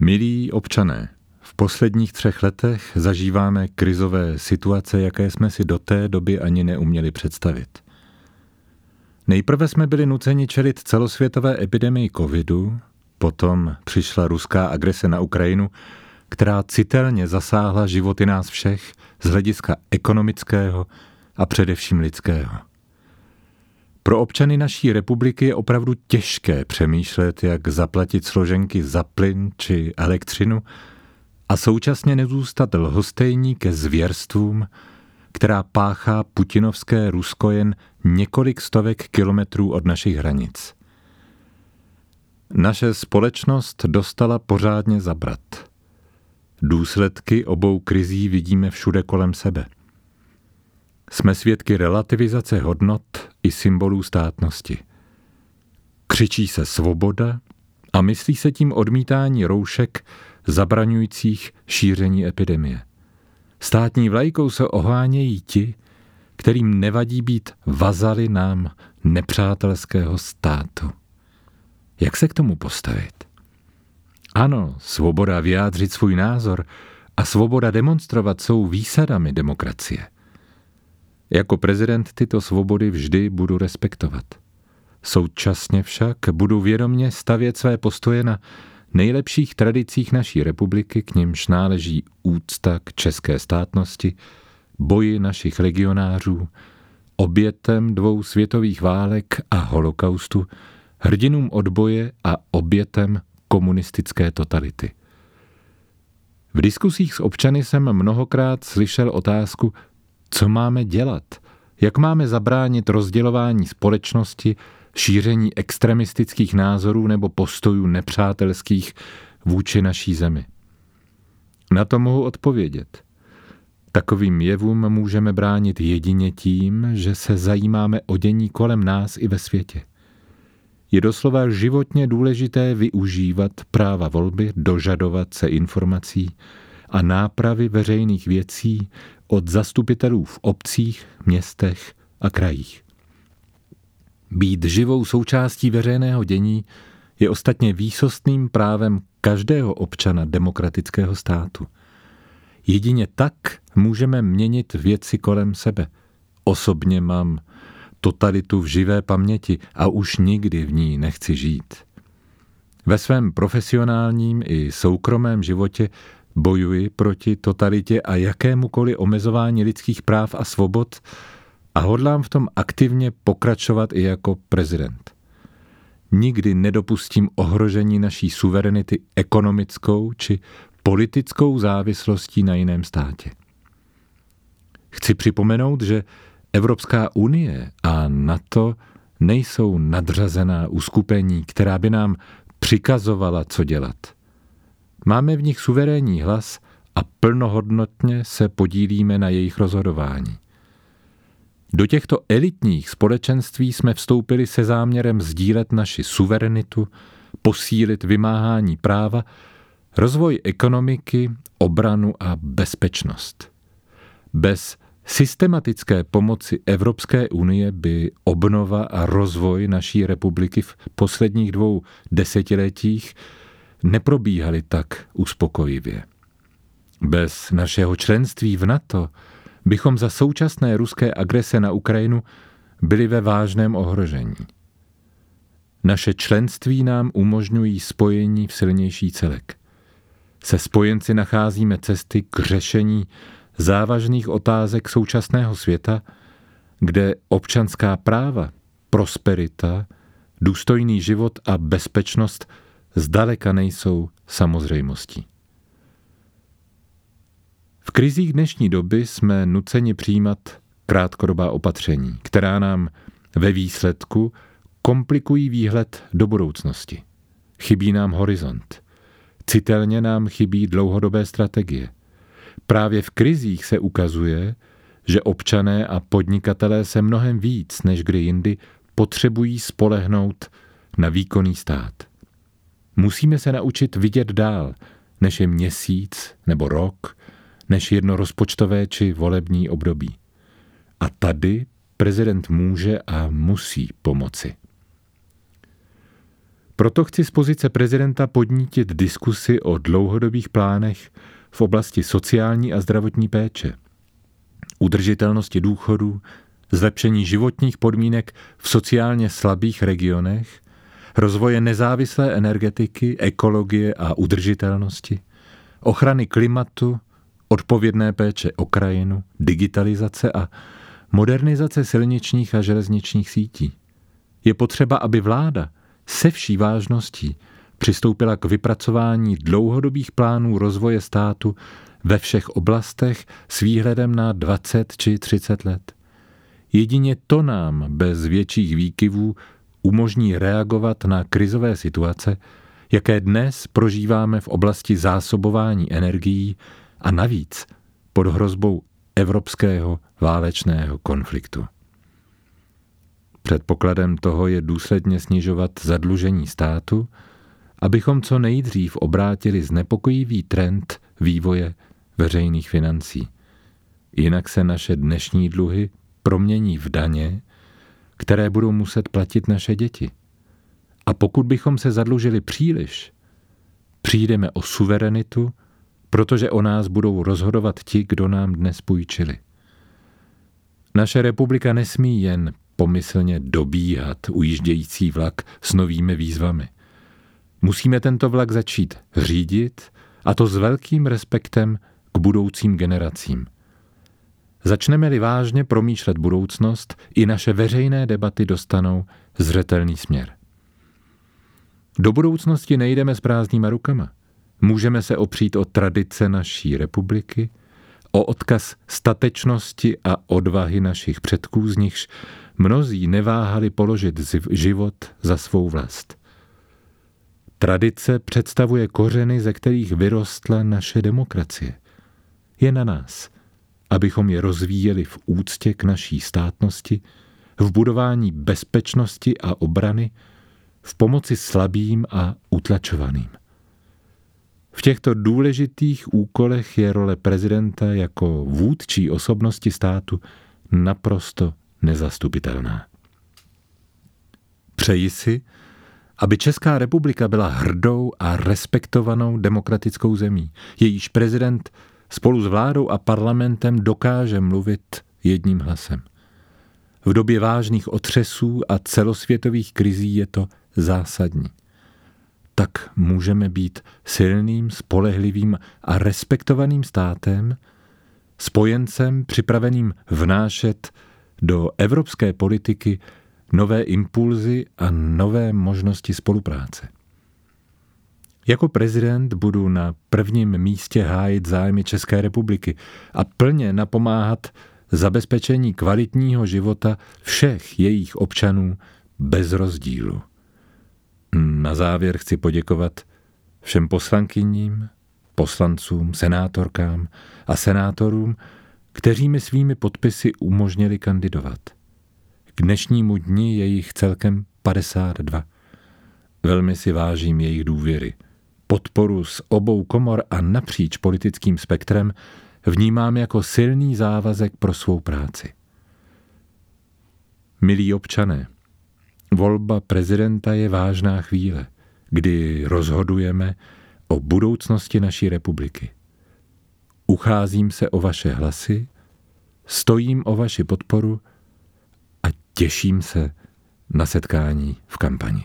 Milí občané, v posledních třech letech zažíváme krizové situace, jaké jsme si do té doby ani neuměli představit. Nejprve jsme byli nuceni čelit celosvětové epidemii covidu, potom přišla ruská agrese na Ukrajinu, která citelně zasáhla životy nás všech z hlediska ekonomického a především lidského. Pro občany naší republiky je opravdu těžké přemýšlet, jak zaplatit složenky za plyn či elektřinu a současně nezůstat lhostejní ke zvěrstvům, která páchá putinovské Rusko jen několik stovek kilometrů od našich hranic. Naše společnost dostala pořádně zabrat. Důsledky obou krizí vidíme všude kolem sebe. Jsme svědky relativizace hodnot i symbolů státnosti. Křičí se svoboda a myslí se tím odmítání roušek zabraňujících šíření epidemie. Státní vlajkou se ohánějí ti, kterým nevadí být vazali nám nepřátelského státu. Jak se k tomu postavit? Ano, svoboda vyjádřit svůj názor a svoboda demonstrovat jsou výsadami demokracie. Jako prezident tyto svobody vždy budu respektovat. Současně však budu vědomně stavět své postoje na nejlepších tradicích naší republiky, k nimž náleží úcta k české státnosti, boji našich legionářů, obětem dvou světových válek a holokaustu, hrdinům odboje a obětem komunistické totality. V diskusích s občany jsem mnohokrát slyšel otázku, co máme dělat, jak máme zabránit rozdělování společnosti, šíření extremistických názorů nebo postojů nepřátelských vůči naší zemi. Na to mohu odpovědět. Takovým jevům můžeme bránit jedině tím, že se zajímáme o dění kolem nás i ve světě. Je doslova životně důležité využívat práva volby, dožadovat se informací a nápravy veřejných věcí od zastupitelů v obcích, městech a krajích. Být živou součástí veřejného dění je ostatně výsostným právem každého občana demokratického státu. Jedině tak můžeme měnit věci kolem sebe. Osobně mám totalitu v živé paměti a už nikdy v ní nechci žít. Ve svém profesionálním i soukromém životě bojuji proti totalitě a jakémukoliv omezování lidských práv a svobod a hodlám v tom aktivně pokračovat i jako prezident. Nikdy nedopustím ohrožení naší suverenity ekonomickou či politickou závislostí na jiném státě. Chci připomenout, že Evropská unie a NATO nejsou nadřazená uskupení, která by nám přikazovala, co dělat. Máme v nich suverénní hlas a plnohodnotně se podílíme na jejich rozhodování. Do těchto elitních společenství jsme vstoupili se záměrem sdílet naši suverenitu, posílit vymáhání práva, rozvoj ekonomiky, obranu a bezpečnost. Bez systematické pomoci Evropské unie by obnova a rozvoj naší republiky v posledních dvou desetiletích neprobíhaly tak uspokojivě. Bez našeho členství v NATO bychom za současné ruské agrese na Ukrajinu byli ve vážném ohrožení. Naše členství nám umožňují spojení v silnější celek. Se spojenci nacházíme cesty k řešení závažných otázek současného světa, kde občanská práva, prosperita, důstojný život a bezpečnost zdaleka nejsou samozřejmostí. V krizích dnešní doby jsme nuceni přijímat krátkodobá opatření, která nám ve výsledku komplikují výhled do budoucnosti. Chybí nám horizont. Citelně nám chybí dlouhodobé strategie. Právě v krizích se ukazuje, že občané a podnikatelé se mnohem víc než kdy jindy potřebují spolehnout na výkonný stát. Musíme se naučit vidět dál, než je měsíc nebo rok, než jedno rozpočtové či volební období. A tady prezident může a musí pomoci. Proto chci z pozice prezidenta podnítit diskusy o dlouhodobých plánech v oblasti sociální a zdravotní péče, udržitelnosti důchodů, zlepšení životních podmínek v sociálně slabých regionech, rozvoje nezávislé energetiky, ekologie a udržitelnosti, ochrany klimatu, odpovědné péče o krajinu, digitalizace a modernizace silničních a železničních sítí. Je potřeba, aby vláda se vší vážností přistoupila k vypracování dlouhodobých plánů rozvoje státu ve všech oblastech s výhledem na 20 či 30 let. Jedině to nám bez větších výkyvů umožní reagovat na krizové situace, jaké dnes prožíváme v oblasti zásobování energií a navíc pod hrozbou evropského válečného konfliktu. Předpokladem toho je důsledně snižovat zadlužení státu, abychom co nejdřív obrátili znepokojivý trend vývoje veřejných financí. Jinak se naše dnešní dluhy promění v daně, které budou muset platit naše děti. A pokud bychom se zadlužili příliš, přijdeme o suverenitu, protože o nás budou rozhodovat ti, kdo nám dnes půjčili. Naše republika nesmí jen pomyslně dobíhat ujíždějící vlak s novými výzvami. Musíme tento vlak začít řídit, a to s velkým respektem k budoucím generacím. Začneme-li vážně promýšlet budoucnost, i naše veřejné debaty dostanou zřetelný směr. Do budoucnosti nejdeme s prázdnýma rukama. Můžeme se opřít o tradice naší republiky, o odkaz statečnosti a odvahy našich předků, z nichž mnozí neváhali položit život za svou vlast. Tradice představuje kořeny, ze kterých vyrostla naše demokracie. Je na nás, abychom je rozvíjeli v úctě k naší státnosti, v budování bezpečnosti a obrany, v pomoci slabým a utlačovaným. V těchto důležitých úkolech je role prezidenta jako vůdčí osobnosti státu naprosto nezastupitelná. Přeji si, aby Česká republika byla hrdou a respektovanou demokratickou zemí. Jejíž prezident spolu s vládou a parlamentem dokáže mluvit jedním hlasem. V době vážných otřesů a celosvětových krizí je to zásadní. Tak můžeme být silným, spolehlivým a respektovaným státem, spojencem připraveným vnášet do evropské politiky nové impulzy a nové možnosti spolupráce. Jako prezident budu na prvním místě hájit zájmy České republiky a plně napomáhat zabezpečení kvalitního života všech jejich občanů bez rozdílu. Na závěr chci poděkovat všem poslankyním, poslancům, senátorkám a senátorům, kteří mi svými podpisy umožnili kandidovat. K dnešnímu dni je jich celkem 52. Velmi si vážím jejich důvěry. Podporu z obou komor a napříč politickým spektrem vnímám jako silný závazek pro svou práci. Milí občané, volba prezidenta je vážná chvíle, kdy rozhodujeme o budoucnosti naší republiky. Ucházím se o vaše hlasy, stojím o vaši podporu a těším se na setkání v kampani.